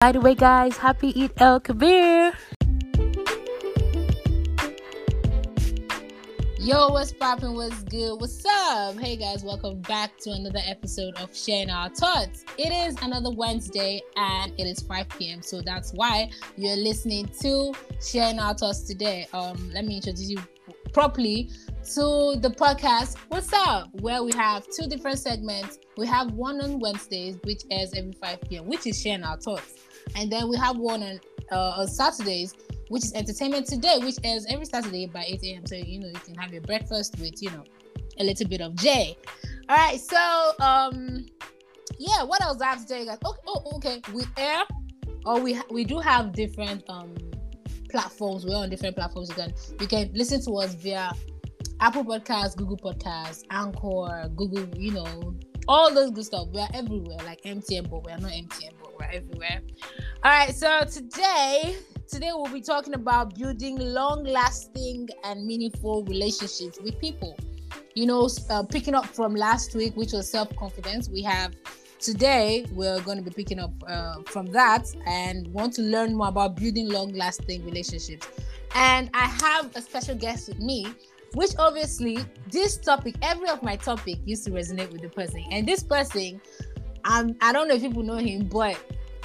By the way, guys, happy Eid El Kabir. Yo, what's poppin'? What's good? What's up? Hey guys, welcome back to another episode of Sharing Our Thoughts. It is another Wednesday and it is 5 p.m. So that's why you're listening to Sharing Our Thoughts today. Um, let me introduce you properly to the podcast. What's up? Where we have two different segments. We have one on Wednesdays, which airs every 5 p.m., which is sharing our thoughts. And then we have one on, uh, on Saturdays, which is Entertainment Today, which airs every Saturday by 8 a.m. So, you know, you can have your breakfast with, you know, a little bit of J. All right. So, um, yeah, what else I have to tell you guys? Okay, oh, okay. We air, or we, we do have different, um, platforms. We're on different platforms. You can you can listen to us via Apple Podcasts, Google Podcasts, Anchor, Google, you know, all those good stuff. We're everywhere, like MTN, but we're not MTN, but we're everywhere. All right, so today, today we'll be talking about building long-lasting and meaningful relationships with people. You know, uh, picking up from last week, which was self-confidence, we have today we're going to be picking up uh, from that and want to learn more about building long-lasting relationships. And I have a special guest with me which obviously this topic, every of my topic used to resonate with the person. And this person, um, I don't know if people know him, but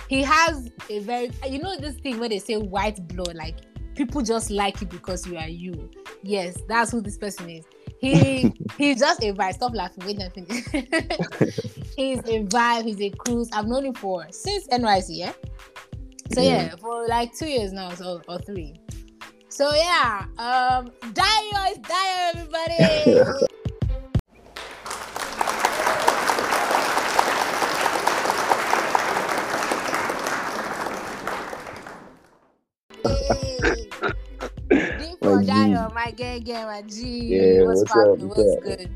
he has a very, you know, this thing where they say white blood, like people just like you because you are you. Yes, that's who this person is. He he's just a vibe. Stop laughing. Wait finish. he's a vibe. He's a cruise. I've known him for since NYSC. Yeah. So yeah, yeah for like two years now, so or three. So yeah, um, Dio is Dio, everybody. Dio, my gang, gang, my G. Yeah, what's, what's up? What's, what's good?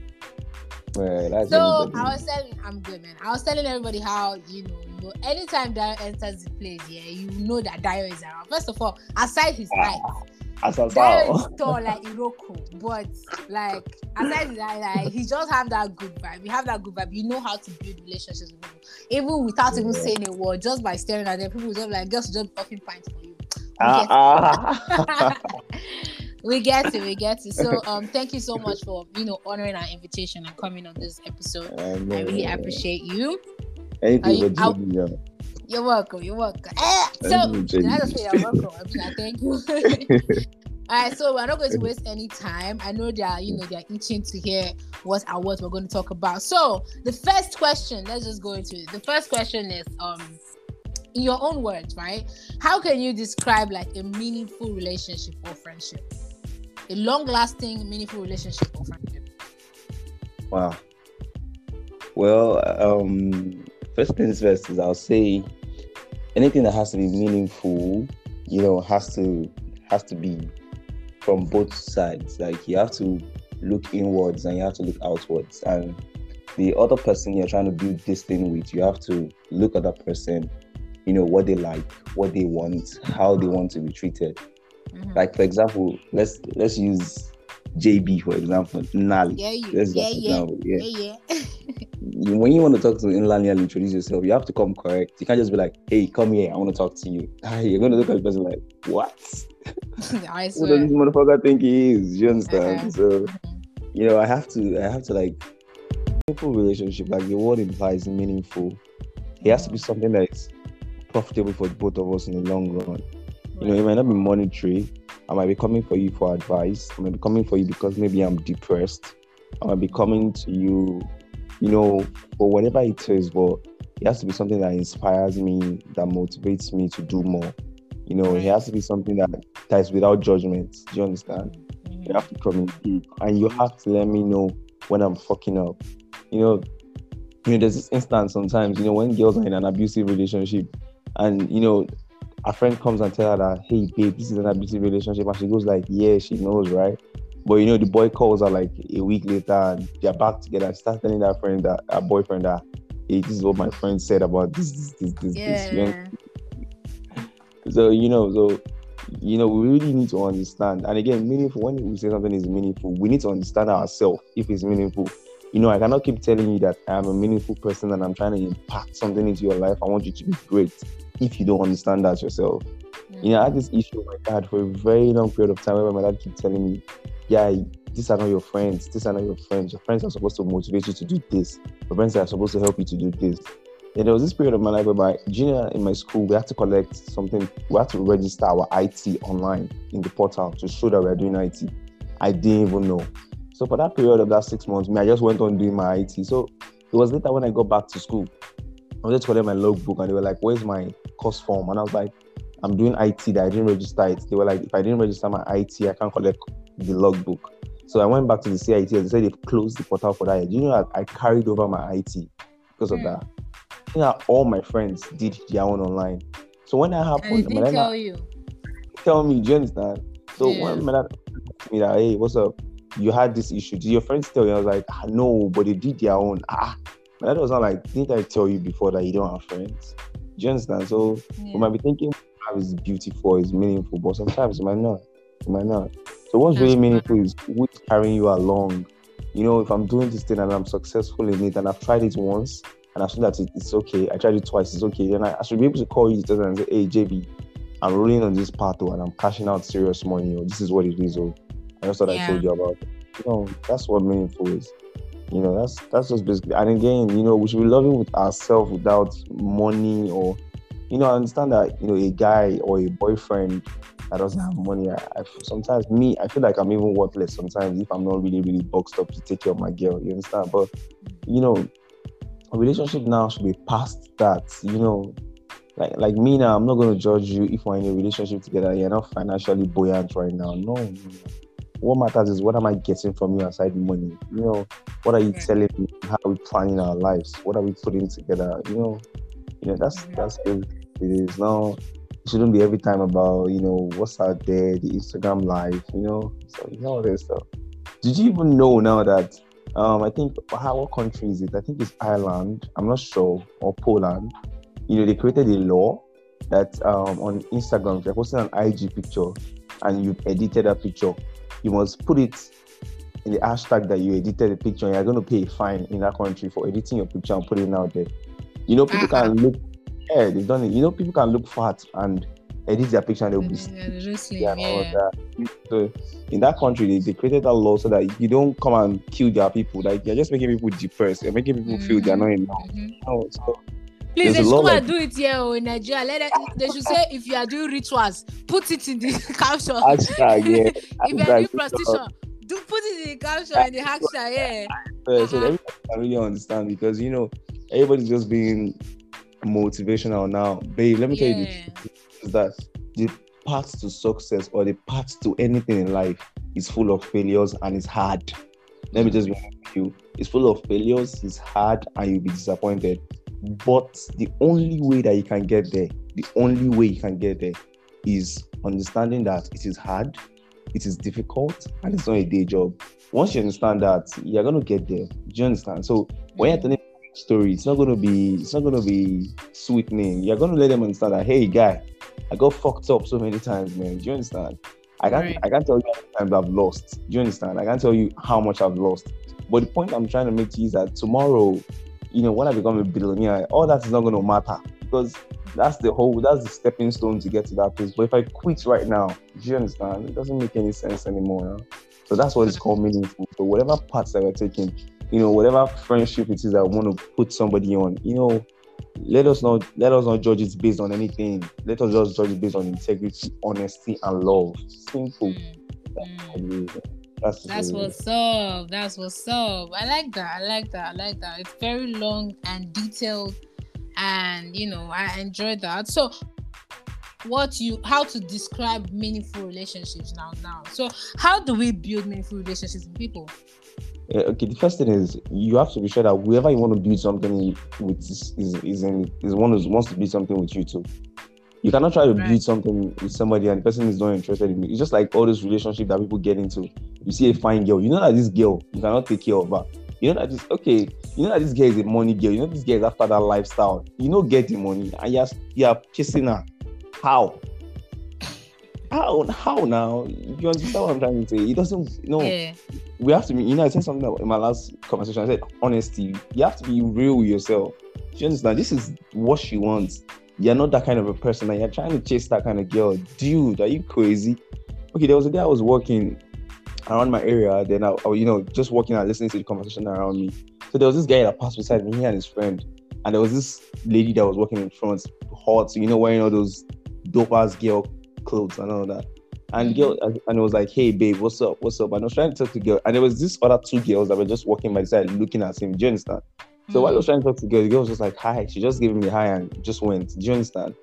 Man, so I was telling, I'm good, man. I was telling everybody how you know, you know, anytime Dio enters the place, yeah, you know that Dio is around. First of all, aside his height. Asasao. tall like Iroko, but like aside that, like he just have that good vibe. You have that good vibe. You know how to build relationships with people, even without yeah. even saying a word, just by staring at them. People just like girls just offering pints for you. We, uh, we get it, we get it. So um, thank you so much for you know honoring our invitation and coming on this episode. I, I really appreciate you. Anything but you, you're welcome. You're welcome. Eh, so, I just say you're welcome. I mean, thank you. All right, so we're not going to waste any time. I know they are, you know, they are itching to hear what what we're going to talk about. So, the first question, let's just go into it. The first question is, um, in your own words, right? How can you describe like a meaningful relationship or friendship? A long-lasting, meaningful relationship or friendship. Wow. Well, um, first things first is I'll say anything that has to be meaningful, you know, has to has to be from both sides. Like you have to look inwards and you have to look outwards. And the other person you're trying to build this thing with, you have to look at that person, you know, what they like, what they want, how they want to be treated. Mm-hmm. Like for example, let's let's use JB for example, Nali. Yeah, yeah, yeah, yeah, yeah, yeah. when you want to talk to Inlani and introduce yourself, you have to come correct. You can't just be like, "Hey, come here, I want to talk to you." You're gonna look at the person like, "What? I swear. What does this motherfucker think he is?" You understand? Uh-huh. So, you know, I have to, I have to like meaningful relationship. Like the word implies, meaningful. It has to be something that is profitable for both of us in the long run. Right. You know, it might not be monetary. I might be coming for you for advice. I might be coming for you because maybe I'm depressed. I might be coming to you you know, or whatever it is, but it has to be something that inspires me, that motivates me to do more. You know, it has to be something that that is without judgment. Do you understand? Mm-hmm. You have to communicate, and you have to let me know when I'm fucking up. You know, you know, there's this instance sometimes, you know, when girls are in an abusive relationship, and you know, a friend comes and tell her that, hey, babe, this is an abusive relationship, and she goes like, yeah, she knows, right? But you know, the boy calls her like a week later and they're back together. She starts telling that friend that her boyfriend that hey, this is what my friend said about this, this, this, this, yeah. this. So, you know, so you know, we really need to understand. And again, meaningful when we say something is meaningful, we need to understand ourselves if it's meaningful. You know, I cannot keep telling you that I'm a meaningful person and I'm trying to impact something into your life. I want you to be great if you don't understand that yourself. Mm-hmm. You know, I had this issue with my dad for a very long period of time where my dad keep telling me, Yeah, these are not your friends, these are not your friends. Your friends are supposed to motivate you to do this. Your friends are supposed to help you to do this. And there was this period of my life where my junior in my school, we had to collect something, we had to register our IT online in the portal to show that we are doing IT. I didn't even know. So for that period of that six months, me, I just went on doing my IT. So it was later when I got back to school. I to collect my logbook and they were like, Where's my course form? And I was like, I'm doing IT that I didn't register it. They were like, if I didn't register my IT, I can't collect the logbook. So I went back to the CIT and they said they've closed the portal for that. Do you know that I carried over my IT because of mm. that? You know, all my friends did their own online. So when that happened, they tell you, tell me, do you understand? So yeah. when my dad me that, hey, what's up? You had this issue. Did your friends tell you? I was like, ah, no, but they did their own. Ah, my dad was not like, didn't I tell you before that you don't have friends? Do you understand? So yeah. you might be thinking is beautiful, is meaningful, but sometimes it might not. It might not. So what's really meaningful is who's carrying you along. You know, if I'm doing this thing and I'm successful in it and I've tried it once and I've seen that it's okay, I tried it twice, it's okay, then I, I should be able to call you and say, hey, JB, I'm rolling on this path oh, and I'm cashing out serious money. Or oh, this is what it is. Or I just yeah. I told you about. You know, that's what meaningful is. You know, that's that's just basically. And again, you know, we should be loving with ourselves without money or, you know, I understand that you know a guy or a boyfriend that doesn't have money. I, I sometimes me, I feel like I'm even worthless sometimes if I'm not really really boxed up to take care of my girl. You understand? But you know, a relationship now should be past that. You know, like like me now, I'm not going to judge you if we're in a relationship together. You're not financially buoyant right now. No, no, What matters is what am I getting from you aside money? You know, what are you telling me? How are we planning our lives? What are we putting together? You know, you know that's that's it. It is now. It shouldn't be every time about you know what's out there, the Instagram life. You know, so you know all this stuff. Did you even know now that um, I think how what country is it? I think it's Ireland. I'm not sure or Poland you know, they created a law that um, on Instagram, if you're posting an IG picture and you've edited that picture, you must put it in the hashtag that you edited the picture and you're going to pay a fine in that country for editing your picture and putting it out there. You know, people uh-huh. can look, yeah, they've done it. You know, people can look fat and edit their picture and they'll be yeah, yeah. So in that country, they, they created that law so that you don't come and kill their people. Like you're just making people depressed. You're making people mm-hmm. feel they're not enough. Mm-hmm. so Please, they should and do it here oh, in Nigeria. Let it, they should say if you are doing rituals, put it in the caption. Hashtag, yeah. if you are doing prostitution, do put it in the caption in the hashtag, yeah. Uh-huh. So everybody can really understand because you know everybody's just being motivational now. Babe, let me yeah. tell you this, that the path to success or the path to anything in life is full of failures and it's hard. Let me just be with you. It's full of failures, it's hard, and you'll be disappointed. But the only way that you can get there, the only way you can get there is understanding that it is hard, it is difficult, and it's not a day job. Once you understand that, you're gonna get there. Do you understand? So when you're telling a story, it's not gonna be it's not gonna be sweetening. You're gonna let them understand that, hey guy, I got fucked up so many times, man. Do you understand? I can't right. I can't tell you how many times I've lost. Do you understand? I can't tell you how much I've lost. But the point I'm trying to make to you is that tomorrow you know, when I become a billionaire, all that is not going to matter because that's the whole, that's the stepping stone to get to that place. But if I quit right now, do you understand? It doesn't make any sense anymore. So that's what it's called meaningful. So whatever paths that we're taking, you know, whatever friendship it is that I want to put somebody on, you know, let us not let us not judge it based on anything. Let us just judge it based on integrity, honesty, and love. Simple. Mm. Mm. That's, That's what's up. That's what's up. I like that. I like that. I like that. It's very long and detailed, and you know, I enjoy that. So, what you how to describe meaningful relationships now? Now, so how do we build meaningful relationships with people? Yeah, okay, the first thing is you have to be sure that whoever you want to build something with is is, is in is one who wants to build something with you too. You cannot try to right. build something with somebody and the person is not interested in you. It's just like all this relationship that people get into. You see a fine girl, you know that this girl, you cannot take care of her. You know that this okay, you know that this girl is a money girl, you know this girl is after that lifestyle. You know, get the money and you're, you're chasing her. How? how how now? You understand what I'm trying to say? It doesn't you know yeah. we have to be you know, I said something in my last conversation. I said honesty. You have to be real with yourself. Do you understand? This is what she wants. You're not that kind of a person, and you're trying to chase that kind of girl. Dude, are you crazy? Okay, there was a day I was walking around my area, then I, I you know, just walking and listening to the conversation around me. So there was this guy that passed beside me, he and his friend, and there was this lady that was walking in front, hot, you know, wearing all those dope ass girl clothes and all that. And girl, mm-hmm. and it was like, "Hey, babe, what's up? What's up?" And I was trying to talk to girl, and there was this other two girls that were just walking by the side, looking at him. Do you understand? So while I was trying to talk to girl, the girl was just like, "Hi." She just gave me hi and just went. Do you understand?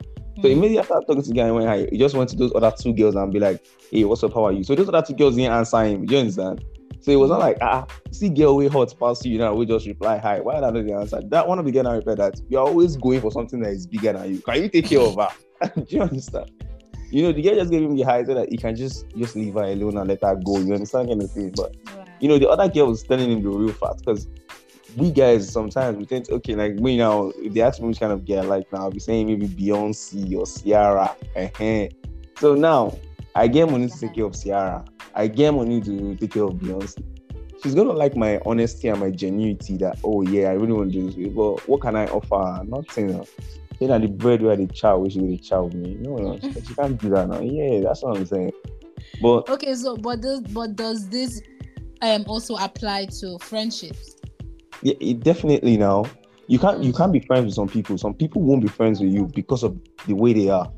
So immediately after talking to the guy, I went hi. He just went to those other two girls and be like, "Hey, what's up? How are you?" So those other two girls didn't answer him. Do you understand? So it was not like, ah, see girl we hot past you, you know, we just reply hi. Why not the answer? That one of the girl I replied that you're always going for something that is bigger than you. Can you take care of her? Do you understand? You know, the girl just gave him the high so that he can just just leave her alone and let her go. You understand kind of thing? But you know, the other girl was telling him the real fact because we guys sometimes we think okay, like me now, if they ask me which kind of girl like now, I'll be saying maybe Beyonce or Ciara. Uh-huh. So now I get money to take care of Ciara. I get money to take care of Beyonce. She's gonna like my honesty and my genuinity that oh yeah, I really want to do this. But what can I offer? Nothing you know, the bread where the child wish you the child me. No, no, she can't do that now. Yeah, that's what I'm saying. But okay, so but does but does this um also apply to friendships? Yeah, it definitely now. You can't you can't be friends with some people. Some people won't be friends with you because of the way they are.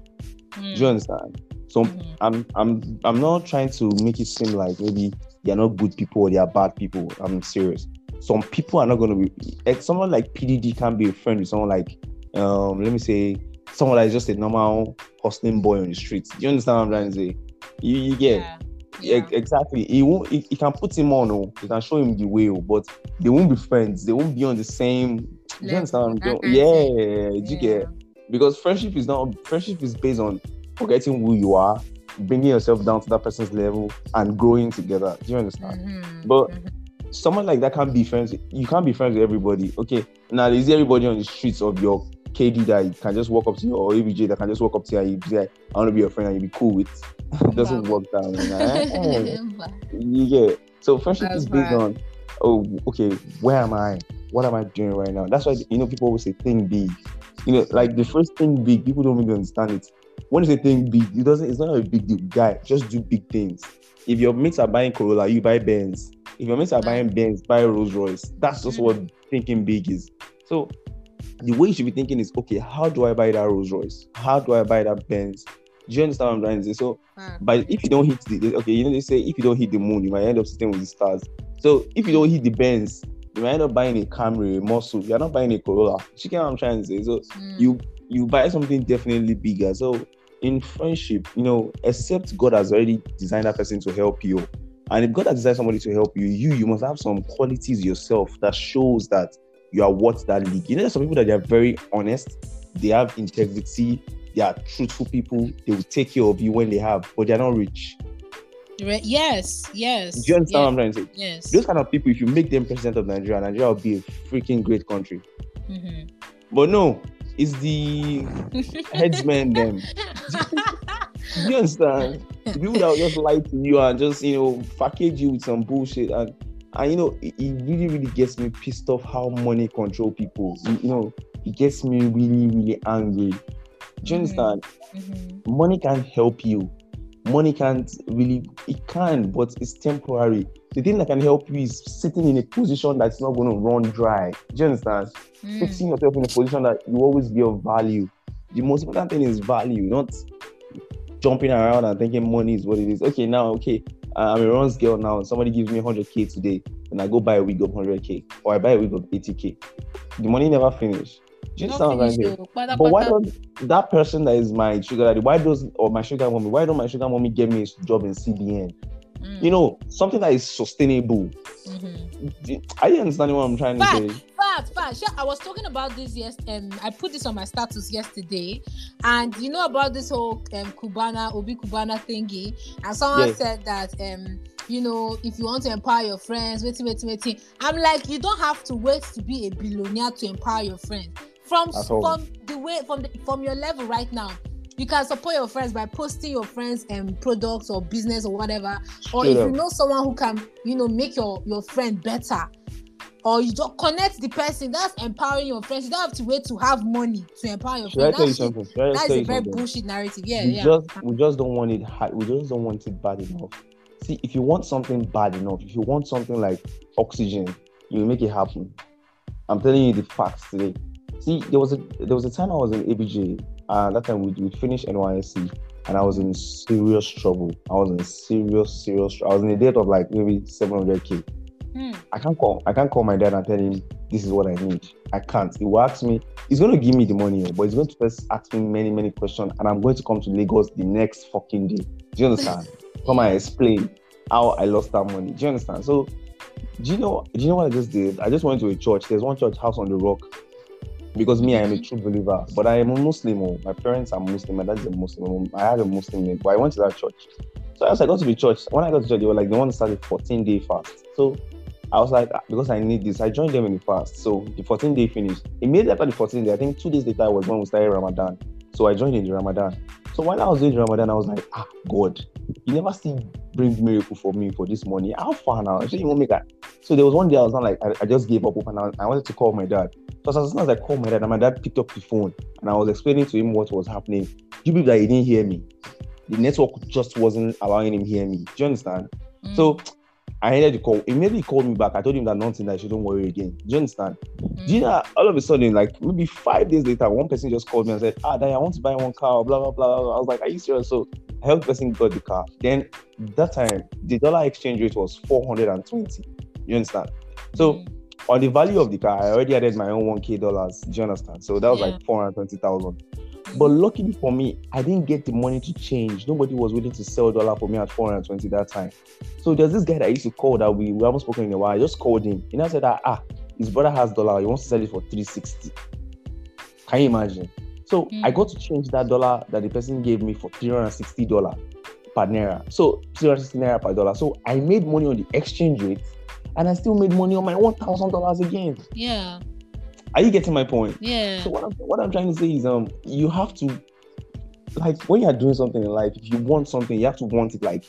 Mm. Do you hmm. understand? So mm-hmm. I'm I'm I'm not trying to make it seem like maybe they're not good people or they are bad people. I'm serious. Some people are not gonna be like someone like PDD can't be a friend with someone like um, let me say, someone that is just a normal hustling boy on the streets. Do you understand what I'm trying to say? You, you get yeah. Yeah. exactly. He won't. He, he, can put him on. Oh, he can show him the way. Oh, but they won't be friends. They won't be on the same. Do you understand? What I'm yeah, yeah. You get because friendship is not. Friendship is based on forgetting who you are, bringing yourself down to that person's level, and growing together. Do you understand? Mm-hmm. But mm-hmm someone like that can't be friends. You can't be friends with everybody. Okay, now is everybody on the streets of your KD that you can just walk up to you or ABJ that can just walk up to you and you say, I want to be your friend and you be cool with. It doesn't work that way. you get so friendship That's is based bad. on oh okay, where am I? What am I doing right now? That's why you know people always say think big. You know, like the first thing big, people don't really understand it. When you say think big, it doesn't it's not a big deal. Guy, just do big things. If your mates are buying Corolla, you buy Benz. If your mates are buying Benz, buy Rolls Royce. That's just what mm-hmm. thinking big is. So the way you should be thinking is okay, how do I buy that Rolls Royce? How do I buy that Benz? Do you understand what I'm trying to say? So, mm. but if you don't hit the okay, you know they say if you don't hit the moon, you might end up sitting with the stars. So if you don't hit the Benz, you might end up buying a Camry, a muscle. You're not buying a Corolla. You get what I'm trying to say? So mm. you you buy something definitely bigger. So in friendship, you know, except God has already designed that person to help you. And if God has designed somebody to help you, you you must have some qualities yourself that shows that you are what that league. You know, there's some people that they are very honest, they have integrity, they are truthful people, they will take care of you when they have, but they're not rich. Yes, yes. Do you understand yes, what I'm trying to say? Yes. Those kind of people, if you make them president of Nigeria, Nigeria will be a freaking great country. Mm-hmm. But no, it's the headsmen them. Do you understand? The people that will just lie to you and just you know package you with some bullshit and and you know, it, it, really, really gets me pissed off how money control people. You, you know, it gets me really, really angry. Do you mm-hmm. understand? Mm-hmm. Money can't help you. Money can't really, it can, but it's temporary. The thing that can help you is sitting in a position that's not going to run dry. Do you understand? Mm. Fixing yourself in a position that you always be of value. The most important thing is value, not jumping around and thinking money is what it is. Okay, now, okay, I'm a runs girl now. Somebody gives me 100k today, and I go buy a wig of 100k, or I buy a wig of 80k. The money never finish. Do you understand But why don't that person that is my sugar daddy? Why does or my sugar mommy? Why don't my sugar mommy get me a job in CBN? Mm. You know, something that is sustainable. Mm-hmm. Are you understanding what I'm trying to say? fact, fact. I was talking about this yes. Um, I put this on my status yesterday, and you know about this whole um Cubana Obi Cubana thingy, and someone yes. said that um you know, if you want to empower your friends, waiting, waiting, waiting. I'm like, you don't have to wait to be a billionaire to empower your friends. From from the way from the, from your level right now, you can support your friends by posting your friends and um, products or business or whatever. Or if you know someone who can, you know, make your your friend better, or you just connect the person. That's empowering your friends. You don't have to wait to have money to empower your friends. That's, it, that's a very bullshit narrative. Yeah, we yeah. Just we just don't want it. We just don't want it bad enough. See, if you want something bad enough, if you want something like oxygen, you make it happen. I'm telling you the facts today. See, there was a there was a time I was in ABJ, and that time we we finished NYSC, and I was in serious trouble. I was in serious, serious. Trouble. I was in a debt of like maybe 700k. Hmm. Can't call. I can't call my dad and tell him this is what I need. I can't. He will ask me. He's going to give me the money, but he's going to first ask me many, many questions, and I'm going to come to Lagos the next fucking day. Do you understand? come and explain how I lost that money. Do you understand? So, do you know? Do you know what I just did? I just went to a church. There's one church, House on the Rock, because me, I am a true believer. But I am a Muslim. Oh. My parents are Muslim. My dad is a Muslim. I have a Muslim name, but I went to that church. So as I got to the church, when I got to church, they were like, they want to start a 14 day fast. So I was like, ah, because I need this, I joined them in the fast. So the 14 day finished. Immediately after the 14 day, I think two days later was when we started Ramadan. So I joined in the Ramadan. So while I was doing Ramadan, I was like, ah, God, you never see bring miracle for me for this money. How far now? Actually, you won't make that. So there was one day I was not like, I, I just gave up and I, I, wanted to call my dad. So as soon as I called my dad, and my dad picked up the phone and I was explaining to him what was happening. You believe that he didn't hear me. The network just wasn't allowing him hear me. Do you understand? Mm. So I ended the call. Immediately he called me back. I told him that nothing that I shouldn't worry again. Do you understand? Mm-hmm. Do you know all of a sudden, like maybe five days later, one person just called me and said, Ah, Dad, I want to buy one car, blah blah blah. blah. I was like, Are you serious? So helped person got the car. Then that time the dollar exchange rate was 420. You understand? So mm-hmm. on the value of the car, I already added my own 1k dollars. Do you understand? So that was yeah. like 420,000. But luckily for me, I didn't get the money to change. Nobody was willing to sell dollar for me at 420 that time. So there's this guy that I used to call that we, we haven't spoken in a while. I just called him. He now said that ah, his brother has dollar, he wants to sell it for 360. Can you imagine? So mm. I got to change that dollar that the person gave me for $360 per naira. So 360 naira per dollar. So I made money on the exchange rate and I still made money on my $1,000 again. Yeah. Are you getting my point? Yeah. So what I'm what I'm trying to say is um you have to like when you're doing something in life, if you want something, you have to want it like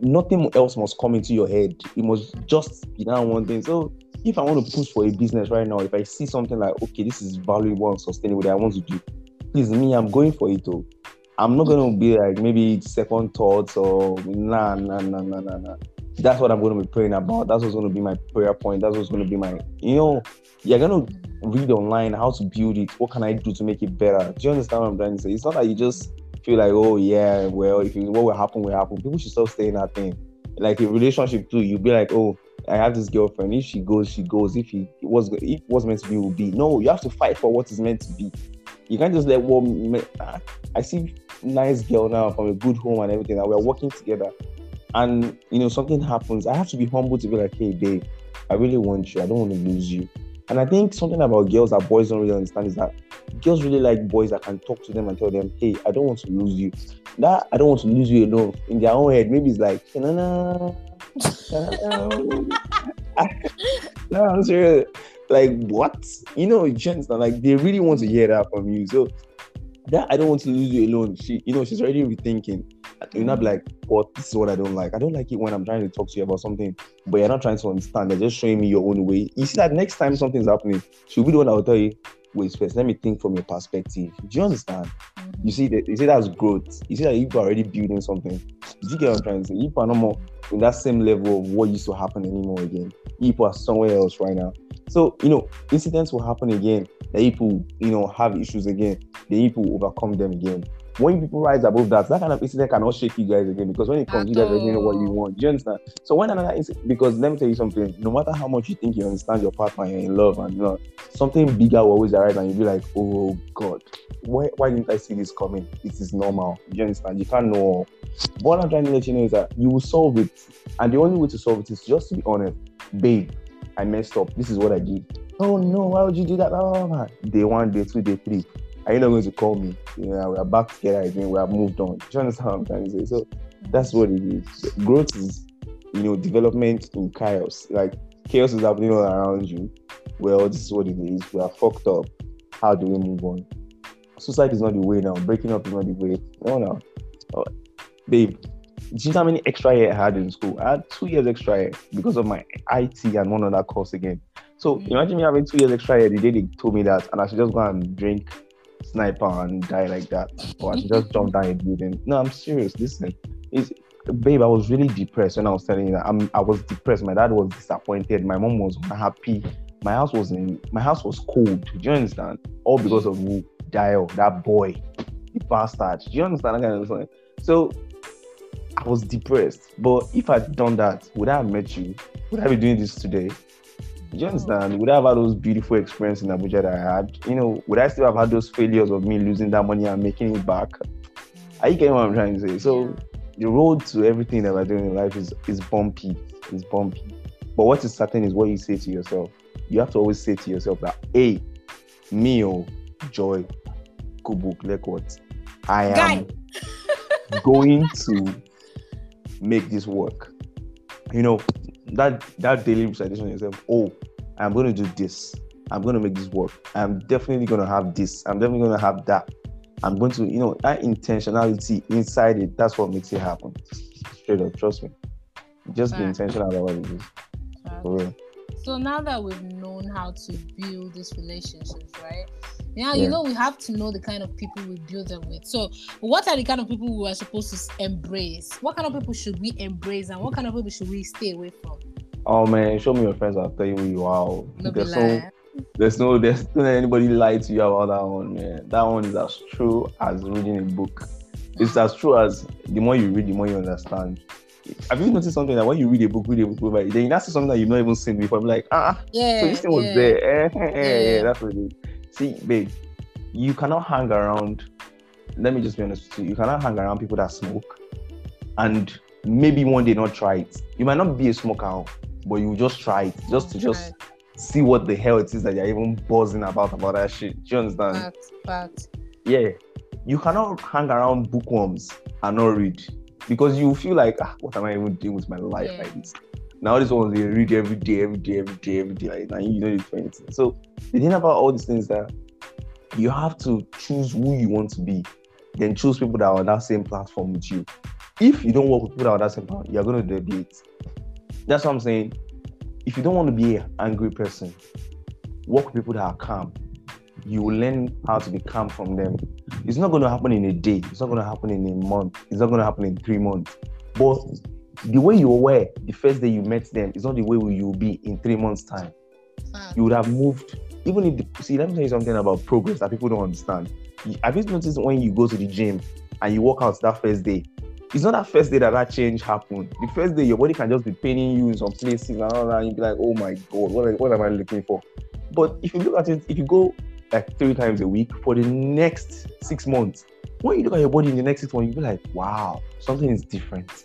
nothing else must come into your head. It must just be that one thing. So if I want to push for a business right now, if I see something like okay, this is valuable and sustainable that I want to do, please me, I'm going for it though. I'm not gonna be like maybe second thoughts or nah nah nah nah nah nah. That's what I'm gonna be praying about. That's what's gonna be my prayer point. That's what's gonna be my you know, you're gonna read online how to build it. What can I do to make it better? Do you understand what I'm trying to say? It's not that you just feel like, oh yeah, well, if you, what will happen will happen. People should stop saying that thing. Like a relationship too, you'll be like, oh, I have this girlfriend. If she goes, she goes. If he was, if what's meant to be will be. No, you have to fight for what is meant to be. You can't just let one. Ah, I see nice girl now from a good home and everything, and we're working together. And you know something happens. I have to be humble to be like, hey, babe, I really want you. I don't want to lose you. And I think something about girls that boys don't really understand is that girls really like boys that can talk to them and tell them, hey, I don't want to lose you. That I don't want to lose you alone. In their own head, maybe it's like, no, no, no, no, I'm serious. Like, what? You know, gents like they really want to hear that from you. So that I don't want to lose you alone. She, you know, she's already rethinking. You're not like, but this is what I don't like. I don't like it when I'm trying to talk to you about something, but you're not trying to understand. You're just showing me your own way. You see that next time something's happening, she'll be the one that will tell you, wait first, let me think from your perspective. Do you understand? Mm-hmm. You see that you see that's growth. You see that you are already building something. Do you get what I'm trying to say? You are no more in that same level of what used to happen anymore again. People are somewhere else right now. So, you know, incidents will happen again. The people, you know, have issues again. The people overcome them again when people rise above that, that kind of incident cannot shake you guys again because when it comes, you guys already know what you want. Do you understand? So when another incident, because let me tell you something, no matter how much you think you understand your partner, you're in love, and you know, something bigger will always arise, and you'll be like, oh God, why, why didn't I see this coming? It is normal. You understand? You can't know. But what I'm trying to let you know is that you will solve it. And the only way to solve it is just to be honest. Babe, I messed up. This is what I did. Oh no, why would you do that? Oh, day one, day two, day three are you not going to call me? You know, we're back together again. We have moved on. Do you understand what I'm trying to say? So that's what it is. Growth is, you know, development in chaos. Like chaos is happening all around you. Well, this is what it is. We are fucked up. How do we move on? suicide is not the way now. Breaking up is not the way. No, no. Oh, babe, do you know how many extra year I had in school? I had two years extra year because of my IT and one other course again. So mm. imagine me having two years extra year the day they told me that, and I should just go and drink sniper and die like that, or I should just jump down a building. No, I'm serious. Listen, it's, babe, I was really depressed when I was telling you that. I'm, I was depressed. My dad was disappointed. My mom was unhappy. My house was in. My house was cold. Do you understand? All because of who? Dio, that boy, the bastard. Do you understand? Kind of so I was depressed. But if I'd done that, would I have met you? Would I be doing this today? Do you understand? Would I have had those beautiful experiences in Abuja that I had? You know, would I still have had those failures of me losing that money and making it back? Are you getting what I'm trying to say? So the road to everything that we're doing in life is is bumpy. It's bumpy. But what is certain is what you say to yourself. You have to always say to yourself that, hey, me, oh, joy, book, like what? I am going to make this work. You know, that that daily recitation yourself, oh, I'm going to do this. I'm going to make this work. I'm definitely going to have this. I'm definitely going to have that. I'm going to, you know, that intentionality inside it, that's what makes it happen. Straight up, trust me. Just be intentional about what it is. For real. So now that we've known how to build these relationships, right? Now yeah. you know we have to know the kind of people we build them with. So, what are the kind of people we are supposed to embrace? What kind of people should we embrace, and what kind of people should we stay away from? Oh man, show me your friends. I'll tell you who you are. No there's no, there's no, there's no anybody lie to you about that one, man. That one is as true as reading a book. It's as true as the more you read, the more you understand. Have you noticed something that when you read a book, read a book, then you see something that you've not even seen before? I'm like, ah, yeah, so this thing was there. Eh, eh, eh, yeah, that's what it is. See, babe, you cannot hang around. Let me just be honest with you. You cannot hang around people that smoke and maybe one day not try it. You might not be a smoker, but you just try it just to just see what the hell it is that you're even buzzing about about that shit. Do you understand? Fact, fact. Yeah. You cannot hang around bookworms and not read because you feel like, ah, what am I even doing with my life yeah. like this? Now this one they read every day, every day, every day, every day, like, and you know do anything. So the thing about all these things that you have to choose who you want to be, then choose people that are on that same platform with you. If you don't work with people that are on that same platform, you're gonna deviate. That's what I'm saying. If you don't want to be an angry person, work with people that are calm. You will learn how to be calm from them. It's not going to happen in a day. It's not going to happen in a month. It's not going to happen in three months. But the way you were the first day you met them is not the way you will be in three months' time. Hmm. You would have moved. Even if the, see, let me tell you something about progress that people don't understand. Have you noticed when you go to the gym and you walk out that first day, it's not that first day that that change happened. The first day, your body can just be paining you in some places and all that. And you'd be like, oh my God, what, what am I looking for? But if you look at it, if you go like three times a week for the next six months, when you look at your body in the next six months, you'll be like, wow, something is different.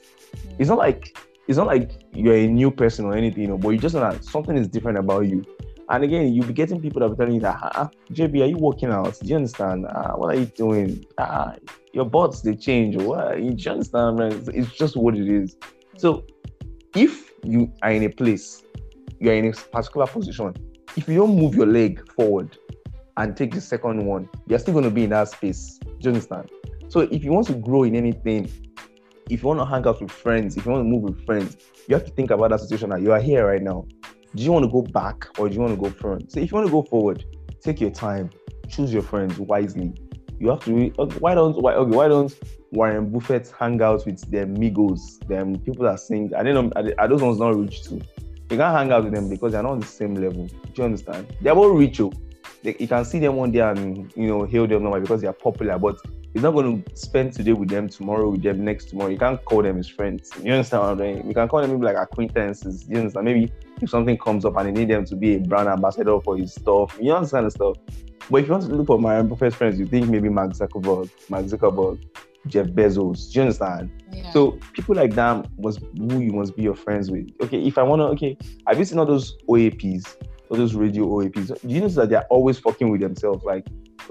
It's not like it's not like you're a new person or anything, you know, but you just know that something is different about you. And again, you'll be getting people that will telling you that, ah, JB, are you working out? Do you understand? Ah, what are you doing? Ah, your butts they change. What? You understand, man? It's, it's just what it is. So if you are in a place, you're in a particular position, if you don't move your leg forward and take the second one, you're still going to be in that space. Do you understand? So if you want to grow in anything, if you want to hang out with friends, if you want to move with friends, you have to think about that situation that you are here right now do you want to go back or do you want to go front? So if you want to go forward, take your time, choose your friends wisely. You have to. Re- why don't why okay? Why don't Warren Buffett hang out with their Migos, them people that sing? I don't know. Are those ones not rich too? You can't hang out with them because they're not on the same level. Do you understand? They're both rich. Oh. They, you can see them one day and you know hail them normal because they are popular, but he's not going to spend today with them, tomorrow with them, next tomorrow. You can't call them his friends. You understand what I'm saying? You can call them maybe like acquaintances. You understand? Maybe if something comes up and they need them to be a brand ambassador for his stuff, you understand the stuff. But if you want to look for my first friends, you think maybe Mark Zuckerberg, Mark Zuckerberg, Jeff Bezos. Do you understand? Yeah. So people like that must who you must be your friends with. Okay, if I wanna, okay, have you seen all those OAPs, all those radio OAPs? Do you notice that they're always fucking with themselves? Like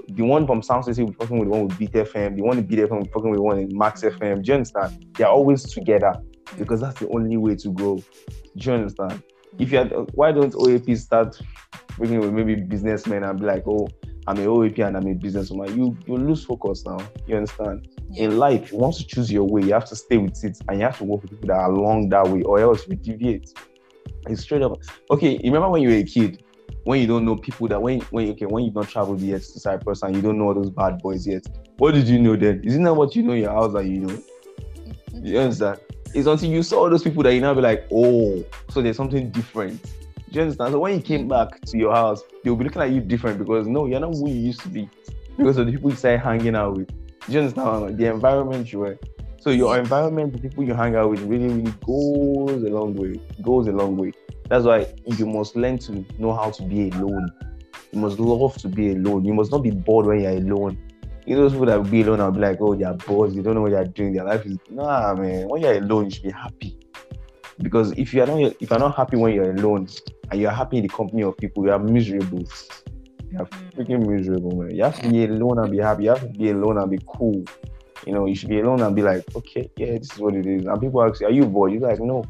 the one from Sound City will fucking with the one with Beat FM, the one with Beat FM will fucking with the one in Max FM. Do you understand? They're always together because that's the only way to grow. Do you understand? If you had, why don't OAPs start working with maybe businessmen and be like, oh, I'm a OAP and I'm a businesswoman, you you lose focus now. You understand? Yeah. In life, once you choose your way, you have to stay with it and you have to work with people that are along that way, or else you deviate. It's straight up. Okay, you remember when you were a kid, when you don't know people that when when okay when you've not traveled yet to Cyprus and you don't know all those bad boys yet, what did you know then? Isn't that what you know in your house that you know? Mm-hmm. You understand? It's until you saw all those people that you now be like, oh, so there's something different. Do you understand? So when you came back to your house, they'll be looking at you different because no, you're not who you used to be because of the people you started hanging out with. Do you understand? The environment you were. So your environment, the people you hang out with, really, really goes a long way. Goes a long way. That's why you must learn to know how to be alone. You must love to be alone. You must not be bored when you're alone. You know, those people that will be alone, I'll be like, oh, they're bored. They don't know what they're doing. Their life is nah, man. When you're alone, you should be happy. Because if you're not, if you're not happy when you're alone, and you're happy in the company of people, you are miserable. You're mm. freaking miserable, man. You have to be alone and be happy. You have to be alone and be cool. You know, you should be alone and be like, okay, yeah, this is what it is. And people ask, are you bored? You're like, no.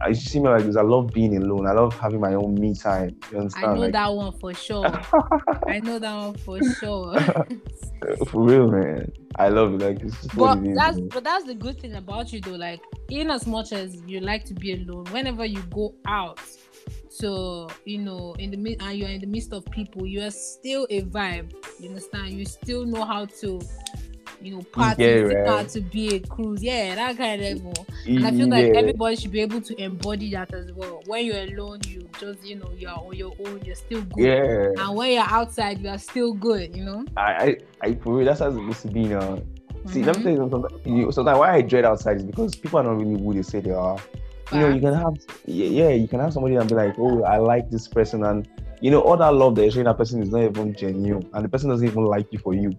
I see me like this. I love being alone. I love having my own me time. You understand? I know like, that one for sure. I know that one for sure. for real, man. I love it. Like it's but that's but that's the good thing about you though. Like in as much as you like to be alone, whenever you go out, so you know in the and you're in the midst of people, you are still a vibe. You understand? You still know how to you know, party yeah, right. to be a cruise. Yeah, that kind of level. And I feel like yeah. everybody should be able to embody that as well. When you're alone, you just, you know, you're on your own, you're still good. Yeah. And when you're outside, you are still good, you know? I, I, I for real, that's how it's supposed to be now. See, mm-hmm. let me tell you something. You, sometimes why I dread outside is because people are not really who they say they are. You know, you can have, yeah, you can have somebody and be like, oh, I like this person, and you know, all that love that you're showing that person is not even genuine, and the person doesn't even like you for you.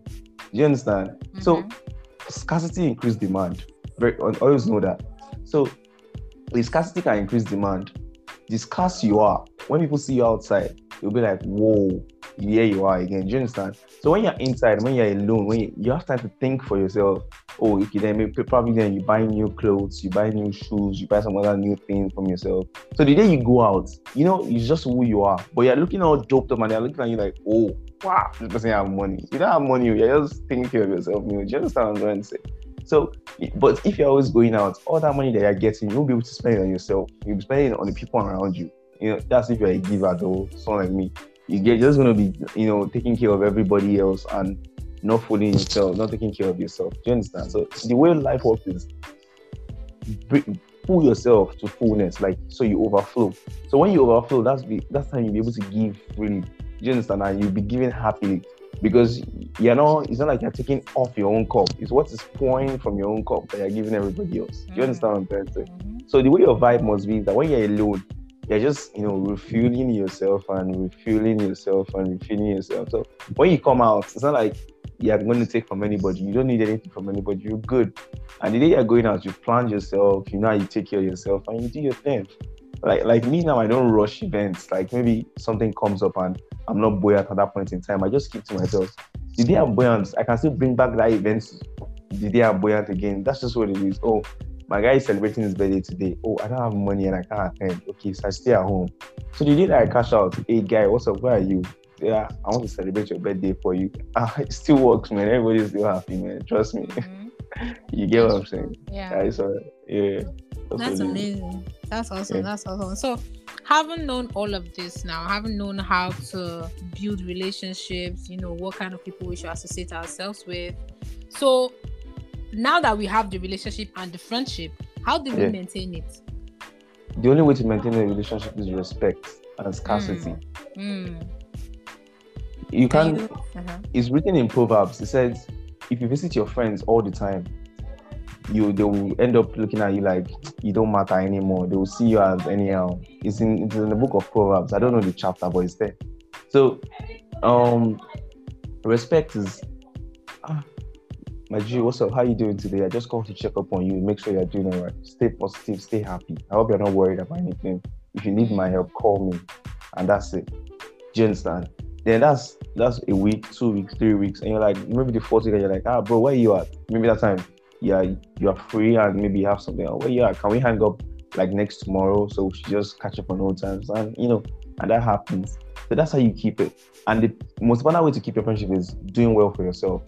Do you understand? Mm-hmm. So scarcity increase demand. Very always know that. So the scarcity can increase demand. The scarce you are, when people see you outside, you'll be like, whoa, here you are again. Do you understand? So when you're inside, when you're alone, when you, you have time to think for yourself, oh, okay, then maybe probably then you buy new clothes, you buy new shoes, you buy some other new things from yourself. So the day you go out, you know, it's just who you are. But you're looking all doped up and they're looking at you like, oh, wow, this person have money. You don't have money, you're just taking care of yourself. You know, do you understand what I'm trying to say? So, but if you're always going out, all that money that you're getting, you won't be able to spend it on yourself. You'll be spending it on the people around you. You know, that's if you're a giver, though, someone like me. You get just gonna be, you know, taking care of everybody else and not fooling yourself, not taking care of yourself. Do you understand? So the way life works is pull yourself to fullness, like so you overflow. So when you overflow, that's be that's time you'll be able to give freely. Do you understand? And you'll be giving happily because you know it's not like you're taking off your own cup. It's what is pouring from your own cup that you're giving everybody else. Do you mm-hmm. understand what I'm trying to say? Mm-hmm. So the way your vibe must be is that when you're alone, you're just you know refueling yourself and refueling yourself and refueling yourself. So when you come out, it's not like you're going to take from anybody. You don't need anything from anybody. You're good. And the day you're going out, you plan yourself. You know you take care of yourself and you do your thing. Like like me now, I don't rush events. Like maybe something comes up and I'm not buoyant at that point in time. I just keep to myself. The day I'm buoyant, I can still bring back that event. The day I'm buoyant again. That's just what it is. Oh, my guy is celebrating his birthday today. Oh, I don't have money and I can't attend. Okay, so I stay at home. So the day that I cash out, hey guy, what's up? Where are you? Yeah, I want to celebrate your birthday for you. Ah, it still works, man. Everybody's still happy, man. Trust me. Mm-hmm. you get what I'm saying? Yeah. yeah, yeah. That's, that's amazing. That's awesome. Yeah. That's awesome. So, having known all of this now, having known how to build relationships, you know, what kind of people we should associate ourselves with. So, now that we have the relationship and the friendship, how do we yeah. maintain it? The only way to maintain a relationship is respect and scarcity. Mm. Mm. You can. Uh-huh. It's written in Proverbs. It says, if you visit your friends all the time, you they will end up looking at you like you don't matter anymore. They will see you as anyhow. It's in it's in the book of Proverbs. I don't know the chapter, but it's there. So, um, respect is. Ah, my G, what's up? How you doing today? I just called to check up on you, make sure you're doing all right. Stay positive, stay happy. I hope you're not worried about anything. If you need my help, call me. And that's it. Do you understand? Then that's that's a week, two weeks, three weeks, and you're like, maybe the fourth week, you're like, ah, bro, where you at? Maybe that time, yeah, you're free and maybe you have something. Oh, you at? Can we hang up like next tomorrow so should just catch up on old times? And you know, and that happens. So that's how you keep it. And the most important way to keep your friendship is doing well for yourself.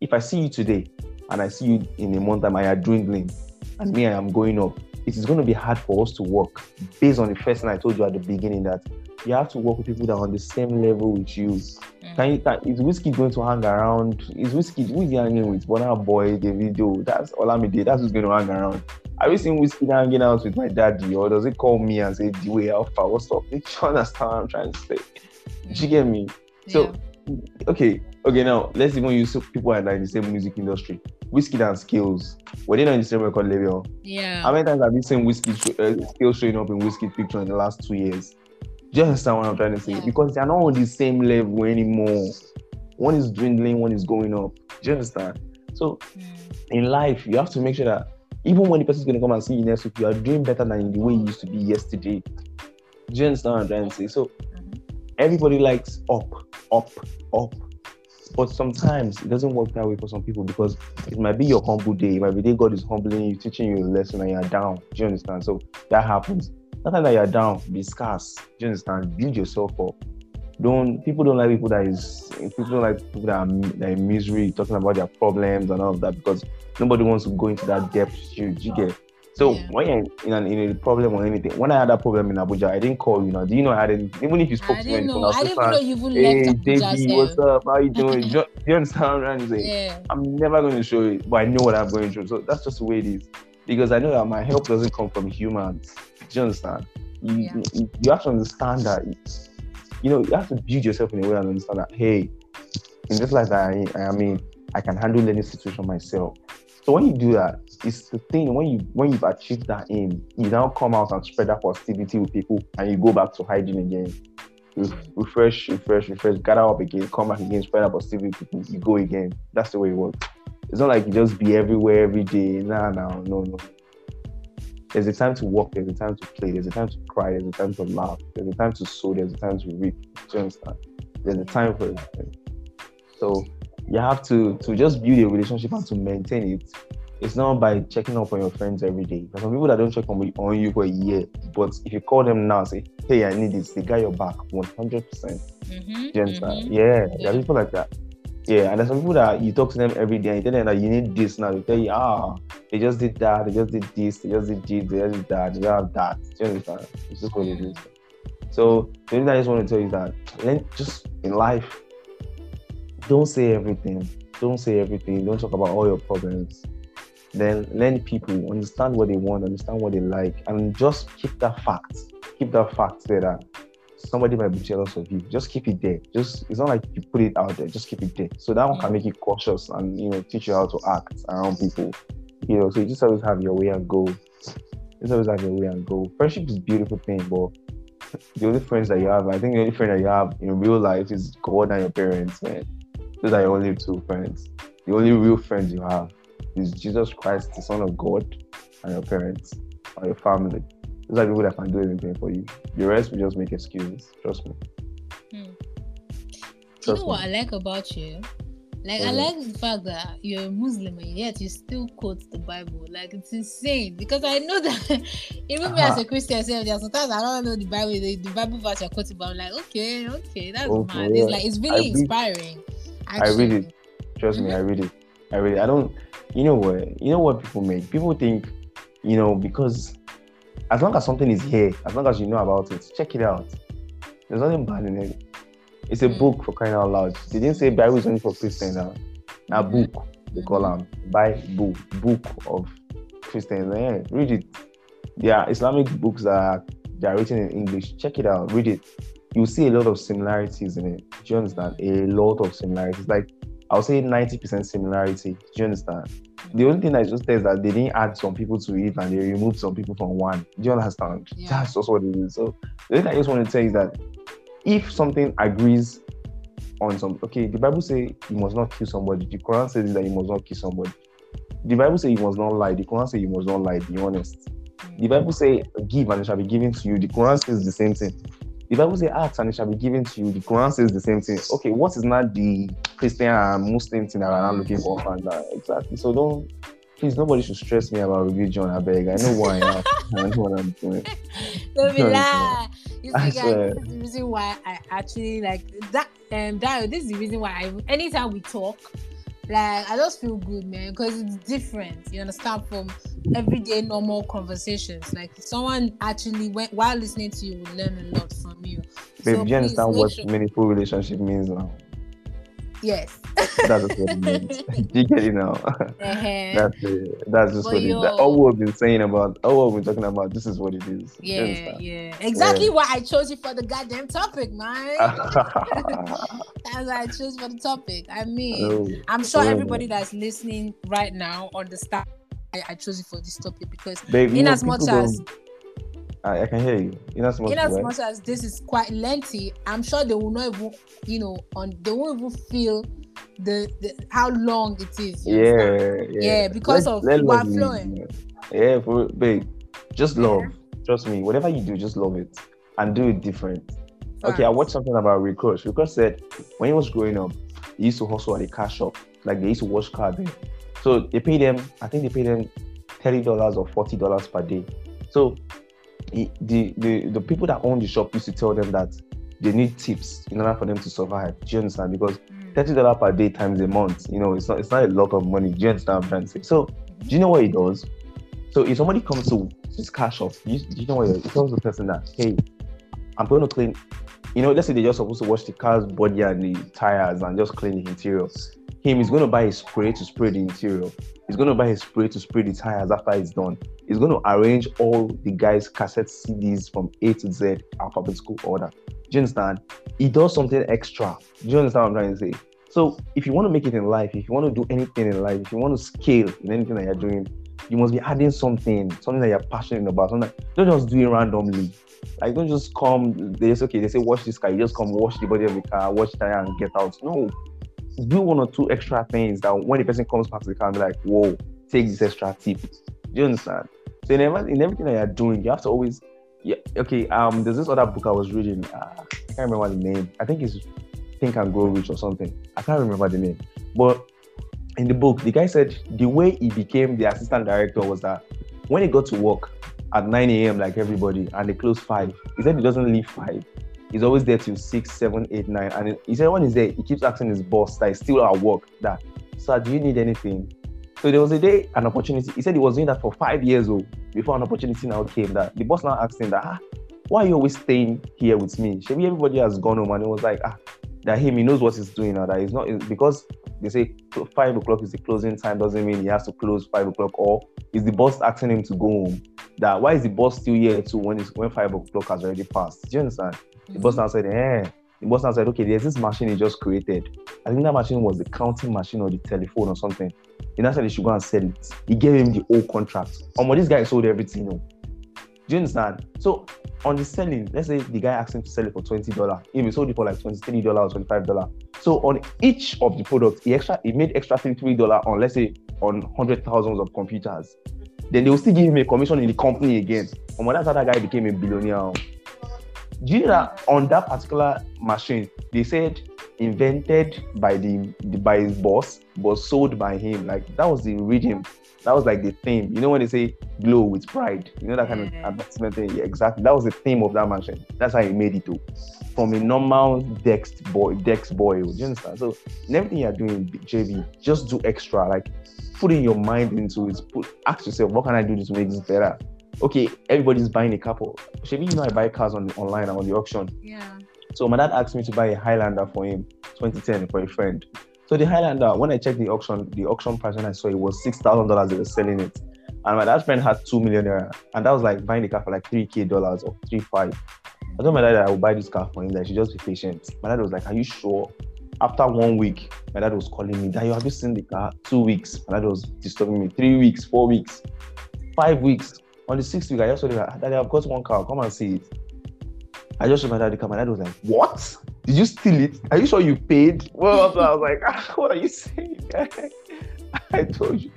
If I see you today and I see you in a month time and you're dwindling, and me, I am going up, it is going to be hard for us to work based on the first thing I told you at the beginning that you have to work with people that are on the same level with you. Mm. Can you is Wizkid going to hang around? Is Wizkid who is he hanging with? Burna Boy, Davido, that's Olamide, that's who's going to hang around. Have you seen Wizkid hanging out with my daddy, or does he call me and say, "The way Alpha, what's up?" You understand what I'm trying to say? Mm. you get me? So, yeah. okay, okay. Now let's even use people that are in the same music industry. Wizkid and Skales were they not in the same record label? Yeah. How many times have you seen Wizkid uh, Skales showing up in Wizkid picture in the last two years? Do you understand what I'm trying to say? Yeah. Because they're not on the same level anymore. One is dwindling, one is going up. Do you understand? So mm. in life, you have to make sure that even when the person's going to come and see you next week, you are doing better than the way you used to be yesterday. Do you understand what I'm trying to say? So mm-hmm. everybody likes up, up, up. But sometimes it doesn't work that way for some people because it might be your humble day. It might be day God is humbling you, teaching you a lesson, and you're down. Do you understand? So that happens. Nothing that you're down, be scarce. Do you understand? Build yourself up. Don't people don't like people that is people don't like people that are, that are in misery, talking about their problems and all of that because nobody wants to go into that depth. You, you get so yeah. when you're in, an, in a problem or anything, when I had that problem in Abuja, I didn't call you. Now, do you know I didn't? Even if you spoke I to me, know. I didn't know you even hey, left Abuja. what's up? How you doing? do, you, you understand what I'm saying? Yeah. I'm never going to show it, but I know what I'm going through. So that's just the way it is. Because I know that my help doesn't come from humans. Do you understand? You, yeah. you, you have to understand that. You know, you have to build yourself in a way and understand that. Hey, in this life that I, I mean, I can handle any situation myself. So when you do that, it's the thing when you when you've achieved that aim, you now come out and spread that positivity with people, and you go back to hiding again. You refresh, refresh, refresh, gather up again, come back again, spread that positivity with people. You go again. That's the way it works. It's not like you just be everywhere every day. Nah, nah, no, no. There's a time to work. There's a time to play. There's a time to cry. There's a time to laugh. There's a time to sow. There's a time to reap. Do you understand? There's a time for everything. So you have to to just build a relationship and to maintain it. It's not by checking up on your friends every day. There's some people that don't check on, on you for a year, but if you call them now, say, "Hey, I need this," they got your back 100. percent mm-hmm, mm-hmm. Yeah, there are people like that. Yeah, and there's some people that you talk to them every day and you tell them that you need this now. They tell you, ah, they just did that, they just did this, they just did this, they just did that, they have that. Do you understand? It's just what it is. So the thing I just want to tell you is that then just in life, don't say everything. Don't say everything. Don't talk about all your problems. Then learn people, understand what they want, understand what they like, and just keep that fact. Keep that fact there that somebody might be jealous of you. Just keep it there. Just it's not like you put it out there. Just keep it there. So that one can mm. make you cautious and you know teach you how to act around people. You know, so you just always have your way and go. Just always have your way and go. Friendship is a beautiful thing, but the only friends that you have, I think the only friend that you have in real life is God and your parents, man. Those are your only two friends. The only real friends you have is Jesus Christ, the Son of God, and your parents or your family. Those are people that can do anything for you. The rest will just make excuses. Trust me. Hmm. Trust you know me. what I like about you? Like mm-hmm. I like the fact that you're a Muslim and yet you still quote the Bible. Like it's insane because I know that even uh-huh. me as a Christian, sometimes I don't know the Bible, the, the Bible verse you're quoting, but I'm like, okay, okay, that's okay, mad. It's like it's really inspiring. I read it. Trust mm-hmm. me, I read it. I read it. I don't. You know what? You know what people make? People think, you know, because as long as something is here, as long as you know about it, check it out. There's nothing bad in it. It's a mm-hmm. book for crying out loud. They didn't say Bible is only for Christians now. A mm-hmm. book they call them Bible book of Christians. Yeah, read it. There are Islamic books that are, they are written in English. Check it out. Read it You'll see a lot of similarities in it. Do you understand? A lot of similarities. Like I'll say 90% similarity. Do you understand? Mm. The only thing I just said is that they didn't add some people to it and they removed some people from one. Do you understand? Yeah. That's just what it is. So the thing I just want to say is that if something agrees on some okay, the Bible say you must not kill somebody. The Quran says that you must not kill somebody. The Bible say you must not lie. The Quran say you must not lie. Be honest. The Bible say give and it shall be given to you. The Quran says the same thing. The Bible says, ask and it shall be given to you. The Quran says the same thing. Okay, what is not the Christian and Muslim thing that I'm looking for? And, uh, exactly. So don't, please, nobody should stress me about religion. I beg. I know why I am. I know what I'm doing. Don't be lie. you see, guys, this is the reason why I actually like that. Um, that this is the reason why I, anytime we talk, like I just feel good, man, because it's different. You understand from everyday normal conversations. Like someone actually went while listening to you will learn a lot from you. Babe, so do you understand what sure. meaningful relationship means now? Yes. that's what it means. you get it now. Uh-huh. That's it. That's just but what it is. All we've been saying about, all we've been talking about, this is what it is. Yeah, yeah. Exactly yeah. why I chose you for the goddamn topic, man. that's why I chose for the topic. I mean, oh, I'm sure oh, everybody man. that's listening right now understand I, I chose you for this topic because Babe, in as much as I, I, can hear you. In as much, in as, much as this is quite lengthy, I'm sure they will not even, you know, on they won't even feel the, the how long it is. Yeah, yeah, yeah, because let, of let what flowing. Yeah, for, babe, just love. Yeah. Trust me. Whatever you do, just love it and do it different. Okay, I watched something about Rick Ross. Rick Ross said when he was growing up, he used to hustle at a car shop. Like they used to wash cars there. So they pay them, I think they pay them $30 or $40 per day. So the, the, the people that own the shop used to tell them that they need tips in order for them to survive. Do you understand? Because mm. thirty dollars per day times a month, you know, it's not it's not a lot of money. Do you understand what I'm trying? So do you know what he does? So if somebody comes to his car shop, you, do you know what? He tells the person that, hey, I'm going to clean. You know, let's say they're just supposed to wash the car's body and the tires and just clean the interior. Him, he's going to buy a spray to spray the interior. He's going to buy a spray to spray the tires after it's done. He's going to arrange all the guys' cassette CDs from A to Z alphabetical order. Do you understand? He does something extra. Do you understand what I'm trying to say? So if you want to make it in life, if you want to do anything in life, if you want to scale in anything that you're doing, you must be adding something, something that you're passionate about. Something don't just do it randomly. Like don't just come. They say okay. They say wash this car. You just come wash the body of the car, wash the tire, and get out. No, do one or two extra things that when the person comes back to the car, be like, whoa, take this extra tip. Do you understand? So in, in everything that you're doing, you have to always, yeah. Okay. Um, there's this other book I was reading. Uh, I can't remember the name. I think it's Think and Grow Rich or something. I can't remember the name. But in the book, the guy said the way he became the assistant director was that when he got to work at 9 a.m. like everybody, and they close five, he said he doesn't leave five he's always there till six, seven, eight, nine. And he said when he's there, he keeps asking his boss that he's still at work that, sir, do you need anything? So there was a day, an opportunity. He said he was doing that for five years old before an opportunity now came that the boss now asked him that, ah, why are you always staying here with me? Maybe everybody has gone home and he was like, ah, that him, he knows what he's doing now. That he's not because they say five o'clock is the closing time doesn't mean he has to close five o'clock or is the boss asking him to go home? That why is the boss still here too when it's when five o'clock has already passed? Do you understand? The boss now said, eh. The boss now said, okay, there's this machine he just created. I think that machine was the counting machine or the telephone or something. He now said he should go and sell it. He gave him the whole contract. Um, this guy sold everything. You know? Do you understand? So on the selling, let's say the guy asked him to sell it for twenty dollars. If he sold it for like twenty-three dollars or twenty-five dollars. So on each of the products, he extra he made extra three dollars on let's say on hundred thousands of computers. Then they will still give him a commission in the company again. And how that guy became a billionaire. Do you know that on that particular machine, they said invented by the, by his boss, but sold by him. Like that was the rhythm. That was like the theme. You know when they say glow with pride, you know that kind of mm. advertisement thing. Yeah, exactly. That was the theme of that mansion. That's how he made it too. From a normal Dex boy, Dex boy. Do you understand? So in everything you're doing, JB, just do extra. Like putting your mind into it. Put ask yourself, what can I do to make this better? okay, everybody's buying a for. Maybe you know I buy cars on online on the auction. Yeah. So my dad asked me to buy a Highlander for him, 2010 for a friend. So the Highlander, when I checked the auction, the auction price when I saw it was six thousand dollars. They were selling it, and my dad's friend had two million naira, and that was like buying the car for like three k dollars or three five. I told my dad that I would buy this car for him. That she just be patient. My dad was like, "Are you sure?" After one week, my dad was calling me. That you have you seen the car? Two weeks. My dad was disturbing me. Three weeks, four weeks, five weeks. On the sixth week, I just told him, Daddy, I've got one car. Come and see it. I just my daddy car. My dad was like, What? Did you steal it? Are you sure you paid? Well, I was like, ah, What are you saying? I told you.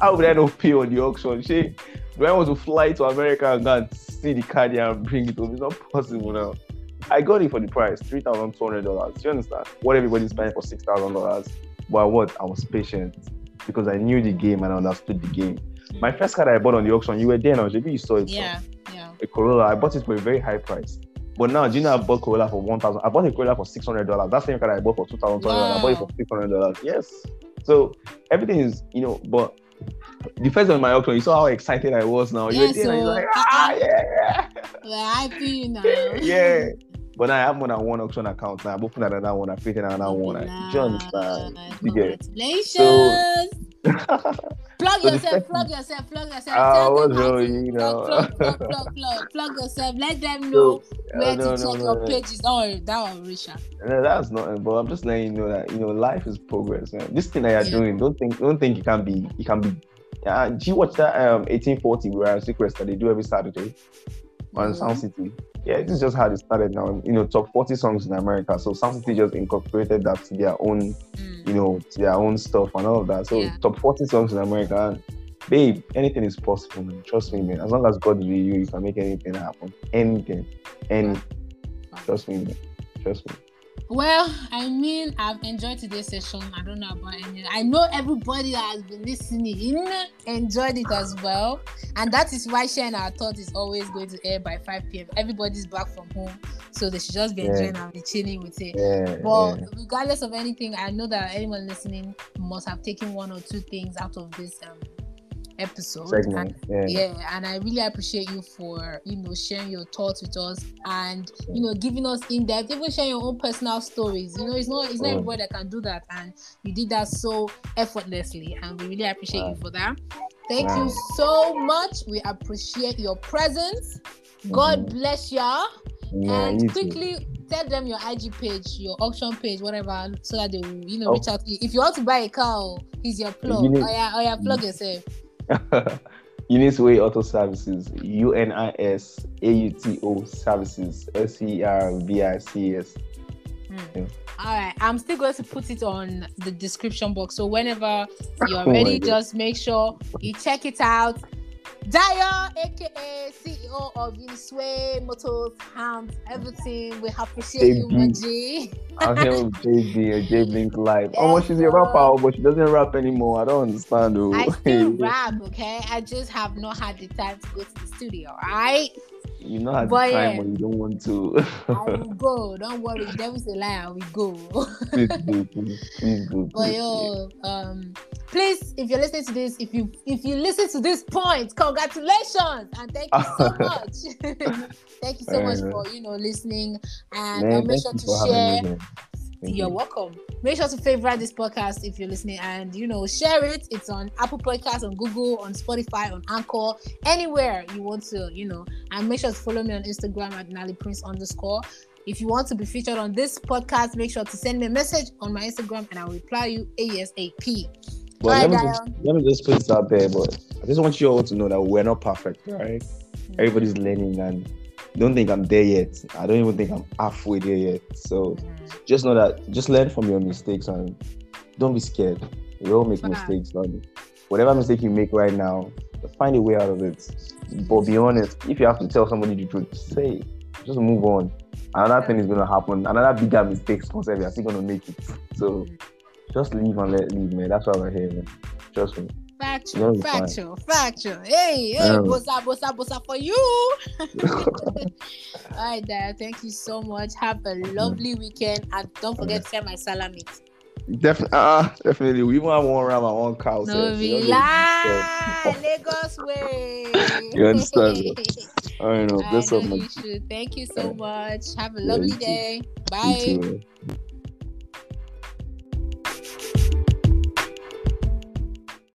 How would I not pay on the auction? She, do I want to fly to America and go and see the car there and bring it home? It's not possible now. I got it for the price, three thousand two hundred dollars. You understand? What everybody's paying for six thousand dollars. But what? I was patient because I knew the game and I understood the game. My first car I bought on the auction, you were there now. Maybe you saw it. Yeah, yeah. A Corolla. I bought it for a very high price. But now, do you know I bought Corolla for one thousand? I bought a Corolla for six hundred dollars. That same car I bought for two thousand hundred. Wow. I bought it for six hundred dollars. Yes. So everything is, you know, but the first time in my auction, you saw how excited I was now. Yeah, so, you're like, ah, yeah, yeah. Well, I feel now. yeah. But I have more than one auction account now. I've opened another one. I've created another one. Nice. You understand? Congratulations. So, plug yourself, plug yourself, plug yourself. I was really, you know. Plug, plug, plug, plug, plug, yourself. Let them know so, where to check your pages. Don't worry, that one, Risha. No, that's nothing. But I'm just letting you know that you know life is progress. Man. This thing that you're doing, don't think, don't think it can be, it can be. Uh, do you watch that um 1840 where Secrets that they do every Saturday on mm-hmm. Sound City? Yeah, this is just how it started now. You know, top 40 songs in America. So Sound City just incorporated that to their own, mm. you know, to their own stuff and all of that. So yeah. top 40 songs in America. Babe, anything is possible, man. Trust me, man. As long as God is with you, you can make anything happen. Anything. Any. Trust me, man. Trust me. Well, I mean, I've enjoyed today's session. I don't know about any. I know everybody that has been listening enjoyed it as well, and that is why sharing our thoughts is always going to air by 5 p.m. Everybody's back from home, so they should just be enjoying yeah. and be chilling with it. Yeah, but yeah. regardless of anything, I know that anyone listening must have taken one or two things out of this um, episode. Segment. And, yeah. yeah, and I really appreciate you for you know sharing your thoughts with us and you know giving us in depth, even sharing your own personal stories. You know, it's not it's not mm. everybody that can do that, and you did that so effortlessly, and we really appreciate wow. you for that. Thank wow. you so much. We appreciate your presence. God mm-hmm. bless y'all. Yeah, and quickly too. tell them your IG page, your auction page, whatever, so that they will, you know, oh. reach out to you. If you want to buy a car, he's your plug. oh yeah, oh yeah, plug yourself. Eunice Way Auto Services, U N I S A U T O Services, S E R V I C S. Hmm. All right, I'm still going to put it on the description box. So whenever you're ready, oh just make sure you check it out. Dayo, aka CEO of Unisway Motors Hands, everything. We appreciate you, Maji. I'm here with JB, J Blink Live. Yes, oh, she's a rapper, oh, but she doesn't rap anymore. I don't understand. Though. I still rap, okay? I just have not had the time to go to the studio, right? You know at but, the time yeah, when you don't want to. I will go. Don't worry. Devil's a liar. We go. please go, please, please go. But yo, um, please, if you're listening to this, if you if you listen to this point, congratulations and thank you so much. thank you so much for you know listening and Man, make sure to share you're welcome. Make sure to favorite this podcast if you're listening and you know share it. It's on Apple Podcasts, on Google, on Spotify, on Anchor, anywhere you want to, you know. And make sure to follow me on Instagram at Nali Prince underscore. If you want to be featured on this podcast, make sure to send me a message on my Instagram and I'll reply you ASAP. But let, me just, let me just put this out there, but I just want you all to know that we're not perfect, right? Mm-hmm. Everybody's learning and don't think I'm there yet. I don't even think I'm halfway there yet. So just know that just learn from your mistakes and don't be scared. We all make mistakes. And whatever mistake you make right now, find a way out of it. But be honest, if you have to tell somebody the truth, say just move on. Another thing is gonna happen. Another bigger mistake concept you're still gonna make it. So mm. just leave and let leave, man. That's why we're here, man. Trust me. Factual, factual, factual. Hey, hey, um, bossa, bossa, bossa for you. All right, Dad. Thank you so much. Have a lovely weekend, and don't forget to send my salami. Definitely, uh, definitely. We want one around my own cow. No, we lie. Lagos way. you understand? All right, I know. So much. Thank you so much. Have a lovely day. Bye.